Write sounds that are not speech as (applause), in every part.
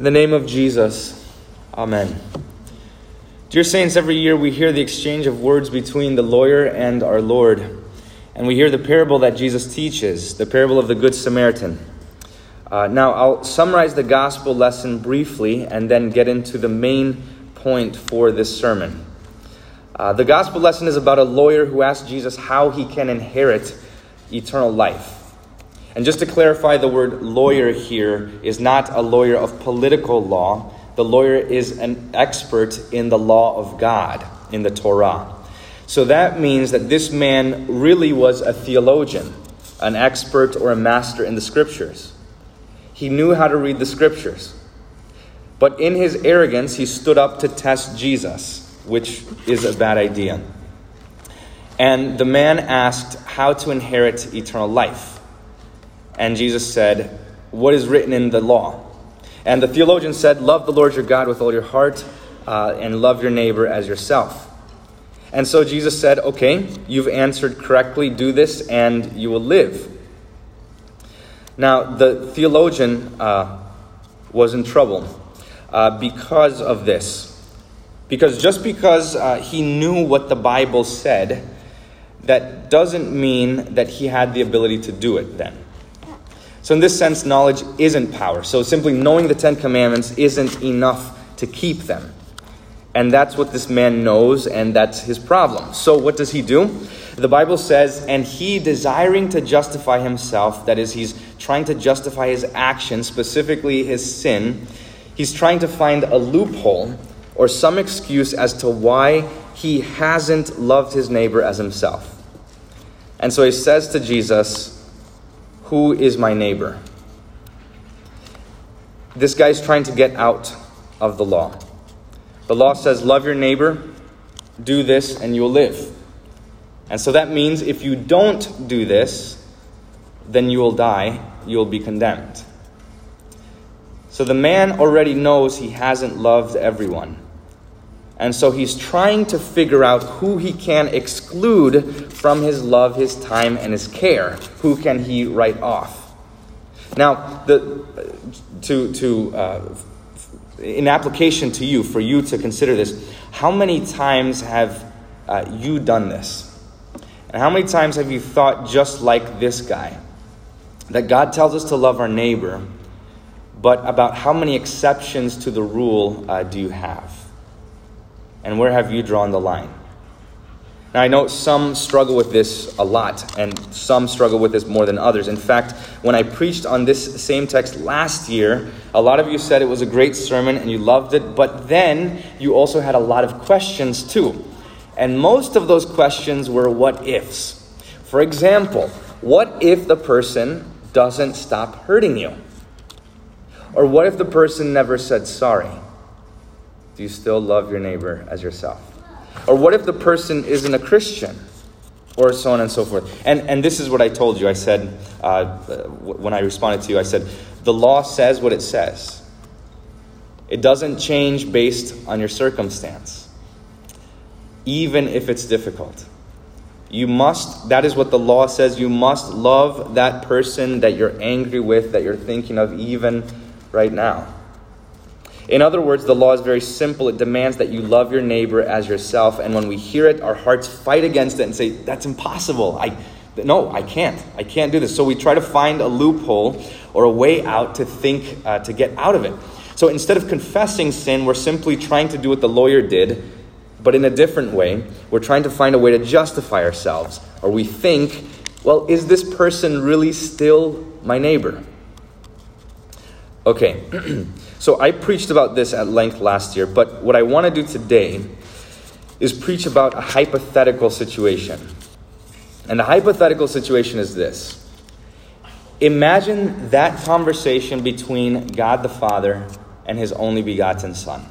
In the name of Jesus, Amen. Dear Saints, every year we hear the exchange of words between the lawyer and our Lord. And we hear the parable that Jesus teaches, the parable of the Good Samaritan. Uh, now, I'll summarize the gospel lesson briefly and then get into the main point for this sermon. Uh, the gospel lesson is about a lawyer who asks Jesus how he can inherit eternal life. And just to clarify, the word lawyer here is not a lawyer of political law. The lawyer is an expert in the law of God, in the Torah. So that means that this man really was a theologian, an expert or a master in the scriptures. He knew how to read the scriptures. But in his arrogance, he stood up to test Jesus, which is a bad idea. And the man asked how to inherit eternal life. And Jesus said, What is written in the law? And the theologian said, Love the Lord your God with all your heart uh, and love your neighbor as yourself. And so Jesus said, Okay, you've answered correctly, do this, and you will live. Now, the theologian uh, was in trouble uh, because of this. Because just because uh, he knew what the Bible said, that doesn't mean that he had the ability to do it then. So, in this sense, knowledge isn't power. So, simply knowing the Ten Commandments isn't enough to keep them. And that's what this man knows, and that's his problem. So, what does he do? The Bible says, and he desiring to justify himself, that is, he's trying to justify his action, specifically his sin, he's trying to find a loophole or some excuse as to why he hasn't loved his neighbor as himself. And so he says to Jesus, who is my neighbor? This guy's trying to get out of the law. The law says, Love your neighbor, do this, and you'll live. And so that means if you don't do this, then you will die, you'll be condemned. So the man already knows he hasn't loved everyone. And so he's trying to figure out who he can exclude from his love, his time, and his care. Who can he write off? Now, the, to, to, uh, in application to you, for you to consider this, how many times have uh, you done this? And how many times have you thought just like this guy? That God tells us to love our neighbor, but about how many exceptions to the rule uh, do you have? And where have you drawn the line? Now, I know some struggle with this a lot, and some struggle with this more than others. In fact, when I preached on this same text last year, a lot of you said it was a great sermon and you loved it, but then you also had a lot of questions too. And most of those questions were what ifs. For example, what if the person doesn't stop hurting you? Or what if the person never said sorry? Do you still love your neighbor as yourself? Or what if the person isn't a Christian? Or so on and so forth. And, and this is what I told you. I said, uh, when I responded to you, I said, the law says what it says. It doesn't change based on your circumstance, even if it's difficult. You must, that is what the law says, you must love that person that you're angry with, that you're thinking of even right now. In other words, the law is very simple. It demands that you love your neighbor as yourself. And when we hear it, our hearts fight against it and say, That's impossible. I, no, I can't. I can't do this. So we try to find a loophole or a way out to think, uh, to get out of it. So instead of confessing sin, we're simply trying to do what the lawyer did, but in a different way. We're trying to find a way to justify ourselves. Or we think, well, is this person really still my neighbor? Okay. (clears throat) So I preached about this at length last year, but what I want to do today is preach about a hypothetical situation. And the hypothetical situation is this Imagine that conversation between God the Father and his only begotten Son.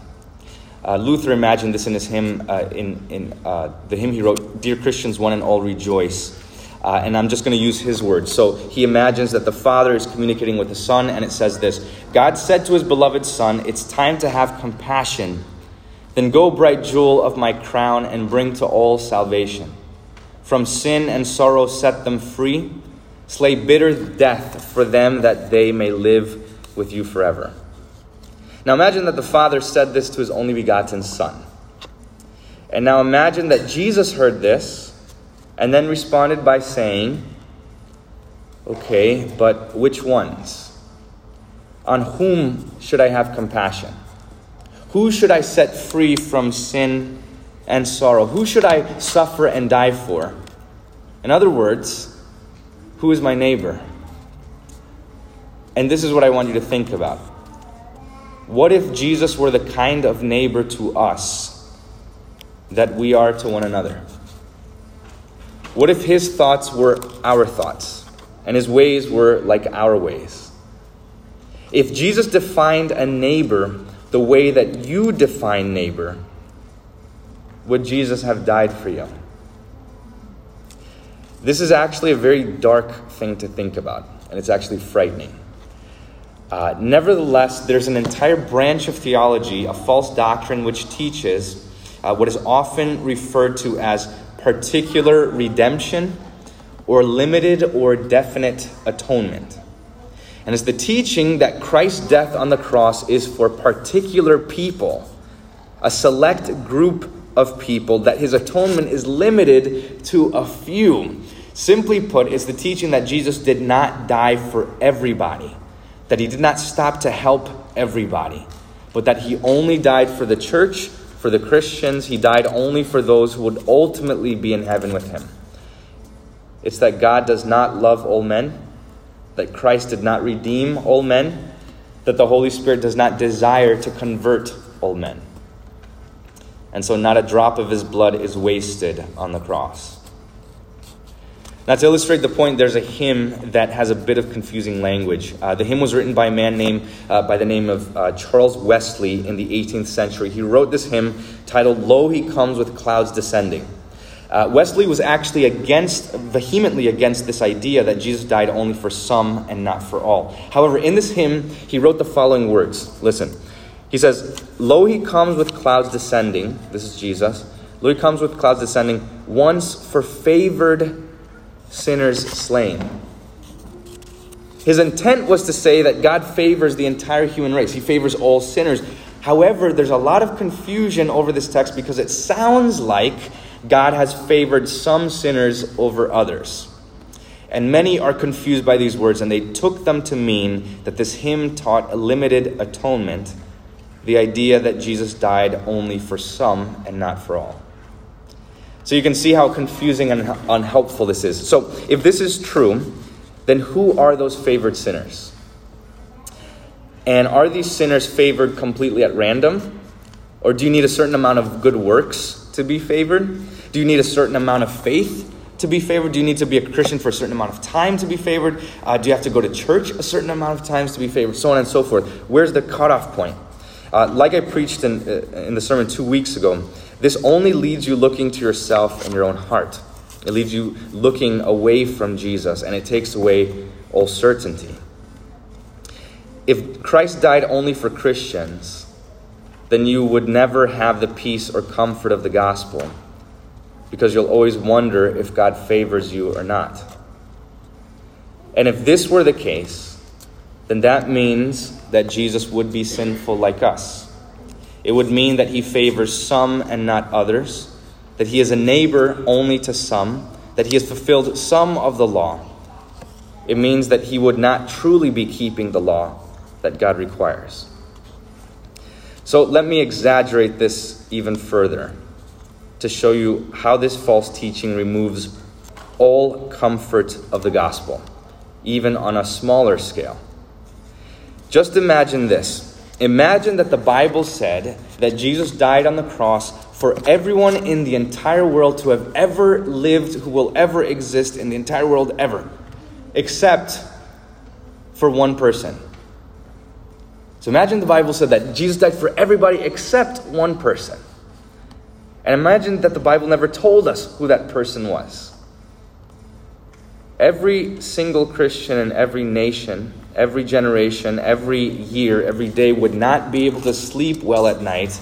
Uh, Luther imagined this in his hymn, uh, in, in uh, the hymn he wrote, Dear Christians, one and all rejoice. Uh, and I'm just going to use his words. So he imagines that the Father is communicating with the Son, and it says this God said to his beloved Son, It's time to have compassion. Then go, bright jewel of my crown, and bring to all salvation. From sin and sorrow set them free. Slay bitter death for them that they may live with you forever. Now imagine that the Father said this to his only begotten Son. And now imagine that Jesus heard this and then responded by saying, Okay, but which ones? On whom should I have compassion? Who should I set free from sin and sorrow? Who should I suffer and die for? In other words, who is my neighbor? And this is what I want you to think about. What if Jesus were the kind of neighbor to us that we are to one another? What if his thoughts were our thoughts and his ways were like our ways? If Jesus defined a neighbor the way that you define neighbor, would Jesus have died for you? This is actually a very dark thing to think about, and it's actually frightening. Uh, nevertheless, there's an entire branch of theology, a false doctrine, which teaches uh, what is often referred to as particular redemption or limited or definite atonement. And it's the teaching that Christ's death on the cross is for particular people, a select group of people, that his atonement is limited to a few. Simply put, it's the teaching that Jesus did not die for everybody, that he did not stop to help everybody, but that he only died for the church, for the Christians. He died only for those who would ultimately be in heaven with him. It's that God does not love all men that Christ did not redeem all men, that the Holy Spirit does not desire to convert all men. And so, not a drop of his blood is wasted on the cross. Now, to illustrate the point, there's a hymn that has a bit of confusing language. Uh, the hymn was written by a man named, uh, by the name of uh, Charles Wesley in the 18th century. He wrote this hymn titled, Lo, He Comes with Clouds Descending. Uh, Wesley was actually against, vehemently against this idea that Jesus died only for some and not for all. However, in this hymn, he wrote the following words. Listen. He says, Lo, he comes with clouds descending. This is Jesus. Lo, he comes with clouds descending, once for favored sinners slain. His intent was to say that God favors the entire human race, he favors all sinners. However, there's a lot of confusion over this text because it sounds like God has favored some sinners over others. And many are confused by these words, and they took them to mean that this hymn taught a limited atonement, the idea that Jesus died only for some and not for all. So you can see how confusing and unhelpful this is. So, if this is true, then who are those favored sinners? And are these sinners favored completely at random? Or do you need a certain amount of good works to be favored? Do you need a certain amount of faith to be favored? Do you need to be a Christian for a certain amount of time to be favored? Uh, do you have to go to church a certain amount of times to be favored? So on and so forth. Where's the cutoff point? Uh, like I preached in, uh, in the sermon two weeks ago, this only leads you looking to yourself and your own heart. It leaves you looking away from Jesus, and it takes away all certainty. If Christ died only for Christians, then you would never have the peace or comfort of the gospel because you'll always wonder if God favors you or not. And if this were the case, then that means that Jesus would be sinful like us. It would mean that he favors some and not others, that he is a neighbor only to some, that he has fulfilled some of the law. It means that he would not truly be keeping the law that God requires. So let me exaggerate this even further to show you how this false teaching removes all comfort of the gospel, even on a smaller scale. Just imagine this. Imagine that the Bible said that Jesus died on the cross for everyone in the entire world to have ever lived, who will ever exist in the entire world ever, except for one person. So imagine the Bible said that Jesus died for everybody except one person. And imagine that the Bible never told us who that person was. Every single Christian in every nation, every generation, every year, every day would not be able to sleep well at night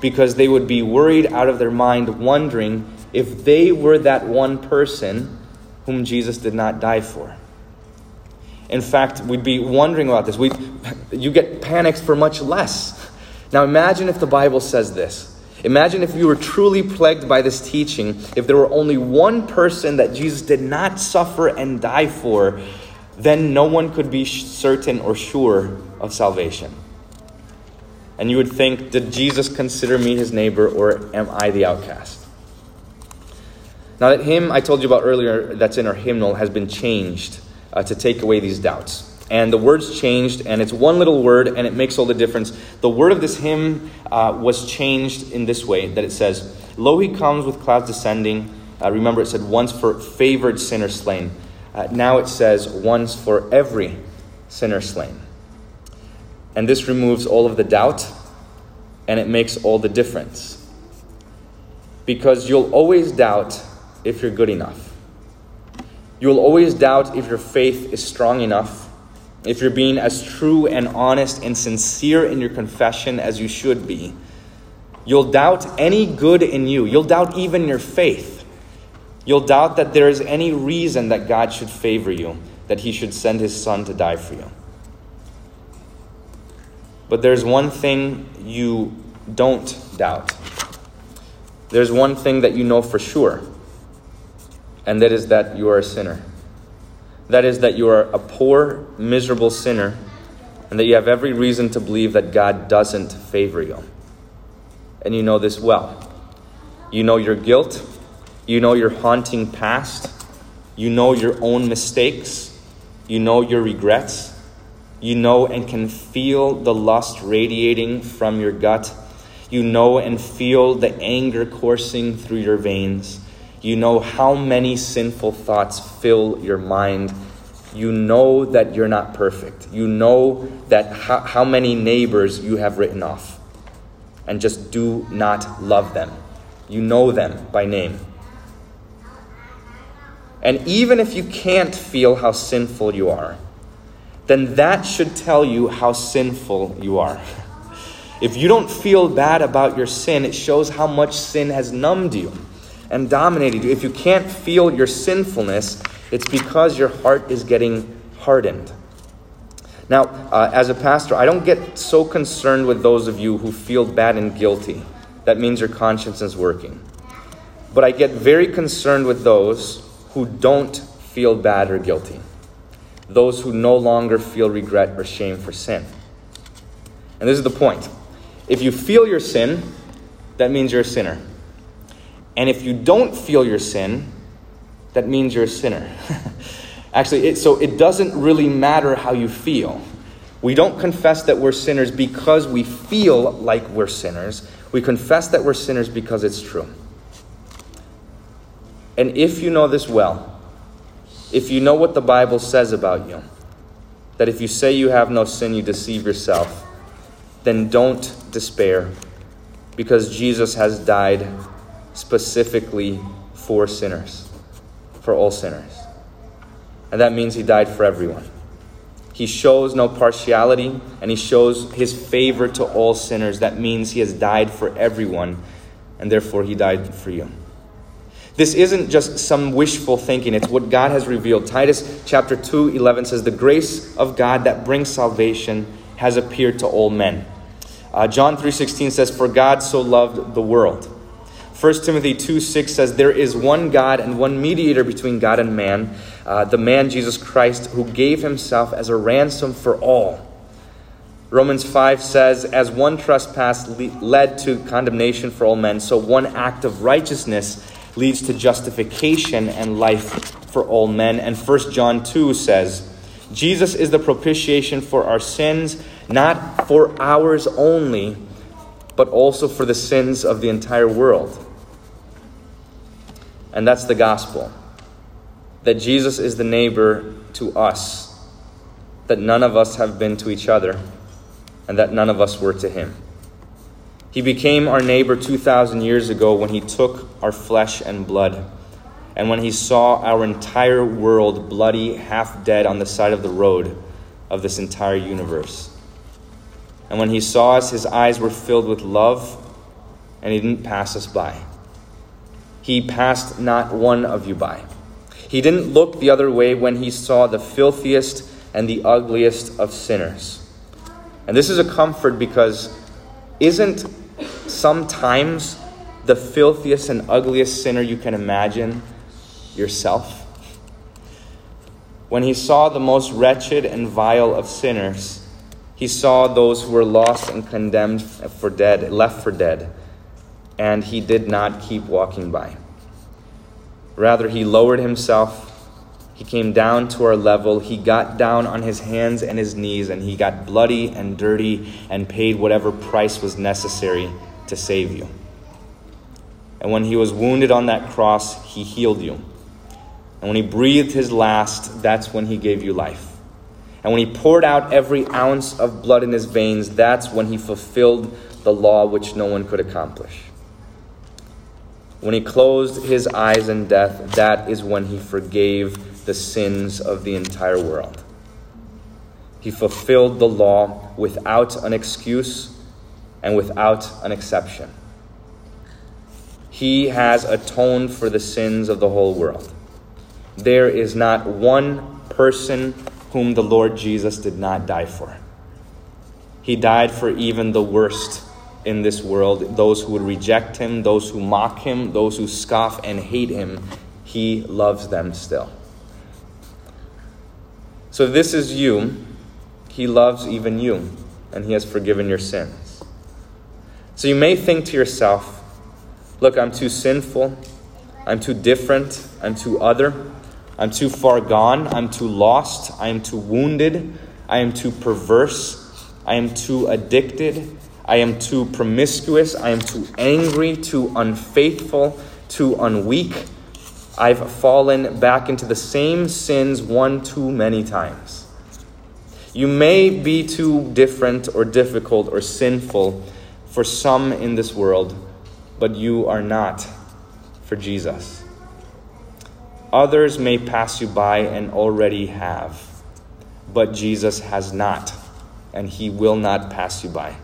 because they would be worried out of their mind, wondering if they were that one person whom Jesus did not die for. In fact, we'd be wondering about this. we you get panicked for much less Now imagine if the Bible says this. Imagine if you were truly plagued by this teaching, if there were only one person that Jesus did not suffer and die for, then no one could be certain or sure of salvation. And you would think, did Jesus consider me his neighbor or am I the outcast? Now, that hymn I told you about earlier that's in our hymnal has been changed uh, to take away these doubts. And the words changed, and it's one little word, and it makes all the difference. The word of this hymn uh, was changed in this way that it says, Lo, he comes with clouds descending. Uh, remember, it said, once for favored sinner slain. Uh, now it says, once for every sinner slain. And this removes all of the doubt, and it makes all the difference. Because you'll always doubt if you're good enough. You'll always doubt if your faith is strong enough, if you're being as true and honest and sincere in your confession as you should be. You'll doubt any good in you. You'll doubt even your faith. You'll doubt that there is any reason that God should favor you, that He should send His Son to die for you. But there's one thing you don't doubt. There's one thing that you know for sure and that is that you are a sinner. That is that you are a poor, miserable sinner, and that you have every reason to believe that God doesn't favor you. And you know this well. You know your guilt, you know your haunting past, you know your own mistakes, you know your regrets, you know and can feel the lust radiating from your gut, you know and feel the anger coursing through your veins. You know how many sinful thoughts fill your mind. You know that you're not perfect. You know that how, how many neighbors you have written off and just do not love them. You know them by name. And even if you can't feel how sinful you are, then that should tell you how sinful you are. (laughs) If you don't feel bad about your sin, it shows how much sin has numbed you and dominated you. If you can't feel your sinfulness, it's because your heart is getting hardened. Now, uh, as a pastor, I don't get so concerned with those of you who feel bad and guilty. That means your conscience is working. But I get very concerned with those who don't feel bad or guilty, those who no longer feel regret or shame for sin. And this is the point. If you feel your sin, that means you're a sinner. And if you don't feel your sin, that means you're a sinner. (laughs) Actually, it, so it doesn't really matter how you feel. We don't confess that we're sinners because we feel like we're sinners. We confess that we're sinners because it's true. And if you know this well, if you know what the Bible says about you, that if you say you have no sin, you deceive yourself, then don't despair because Jesus has died specifically for sinners, for all sinners. And that means he died for everyone. He shows no partiality and he shows his favor to all sinners. That means he has died for everyone and therefore he died for you. This isn't just some wishful thinking, it's what God has revealed. Titus chapter 2 11 says, The grace of God that brings salvation has appeared to all men. Uh, John 3:16 says, For God so loved the world 1 Timothy 2 6 says, There is one God and one mediator between God and man, uh, the man Jesus Christ, who gave himself as a ransom for all. Romans 5 says, As one trespass le- led to condemnation for all men, so one act of righteousness leads to justification and life for all men. And 1 John 2 says, Jesus is the propitiation for our sins, not for ours only, but also for the sins of the entire world. And that's the gospel that Jesus is the neighbor to us, that none of us have been to each other, and that none of us were to him. He became our neighbor 2,000 years ago when he took our flesh and blood, and when he saw our entire world bloody, half dead on the side of the road of this entire universe. And when he saw us, his eyes were filled with love, and he didn't pass us by he passed not one of you by. He didn't look the other way when he saw the filthiest and the ugliest of sinners. And this is a comfort because isn't sometimes the filthiest and ugliest sinner you can imagine yourself? When he saw the most wretched and vile of sinners, he saw those who were lost and condemned for dead, left for dead, and he did not keep walking by. Rather, he lowered himself. He came down to our level. He got down on his hands and his knees, and he got bloody and dirty and paid whatever price was necessary to save you. And when he was wounded on that cross, he healed you. And when he breathed his last, that's when he gave you life. And when he poured out every ounce of blood in his veins, that's when he fulfilled the law which no one could accomplish. When he closed his eyes in death, that is when he forgave the sins of the entire world. He fulfilled the law without an excuse and without an exception. He has atoned for the sins of the whole world. There is not one person whom the Lord Jesus did not die for. He died for even the worst in this world those who would reject him, those who mock him, those who scoff and hate him. He loves them still. So, this is you, he loves even you, and he has forgiven your sins. So, you may think to yourself, look, I'm too sinful, I'm too different, I'm too other. I'm too far gone. I'm too lost. I am too wounded. I am too perverse. I am too addicted. I am too promiscuous. I am too angry, too unfaithful, too unweak. I've fallen back into the same sins one too many times. You may be too different or difficult or sinful for some in this world, but you are not for Jesus. Others may pass you by and already have, but Jesus has not, and he will not pass you by.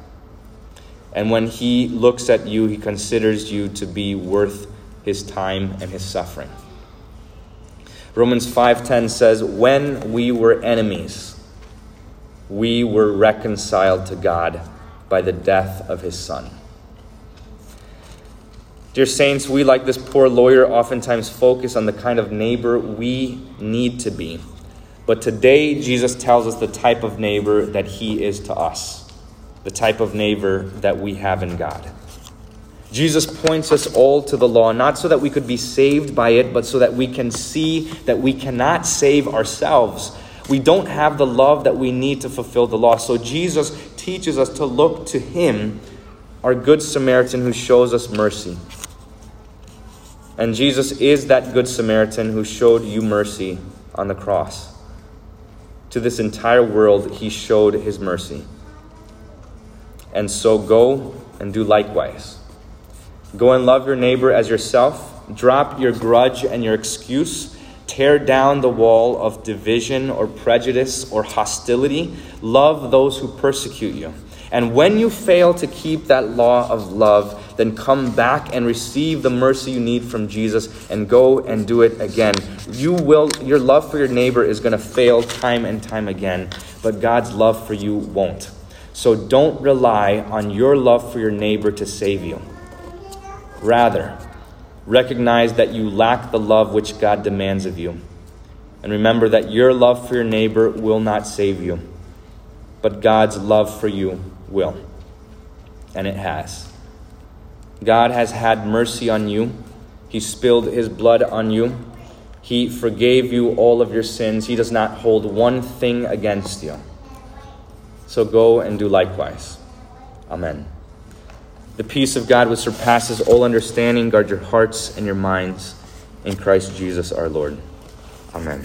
And when he looks at you, he considers you to be worth his time and his suffering. Romans 5:10 says, "When we were enemies, we were reconciled to God by the death of his son." Dear saints, we, like this poor lawyer, oftentimes focus on the kind of neighbor we need to be. But today, Jesus tells us the type of neighbor that he is to us, the type of neighbor that we have in God. Jesus points us all to the law, not so that we could be saved by it, but so that we can see that we cannot save ourselves. We don't have the love that we need to fulfill the law. So Jesus teaches us to look to him, our good Samaritan who shows us mercy. And Jesus is that Good Samaritan who showed you mercy on the cross. To this entire world, he showed his mercy. And so go and do likewise. Go and love your neighbor as yourself. Drop your grudge and your excuse. Tear down the wall of division or prejudice or hostility. Love those who persecute you. And when you fail to keep that law of love, then come back and receive the mercy you need from Jesus and go and do it again. You will your love for your neighbor is going to fail time and time again, but God's love for you won't. So don't rely on your love for your neighbor to save you. Rather, recognize that you lack the love which God demands of you. And remember that your love for your neighbor will not save you, but God's love for you will. And it has. God has had mercy on you. He spilled his blood on you. He forgave you all of your sins. He does not hold one thing against you. So go and do likewise. Amen. The peace of God, which surpasses all understanding, guard your hearts and your minds in Christ Jesus our Lord. Amen.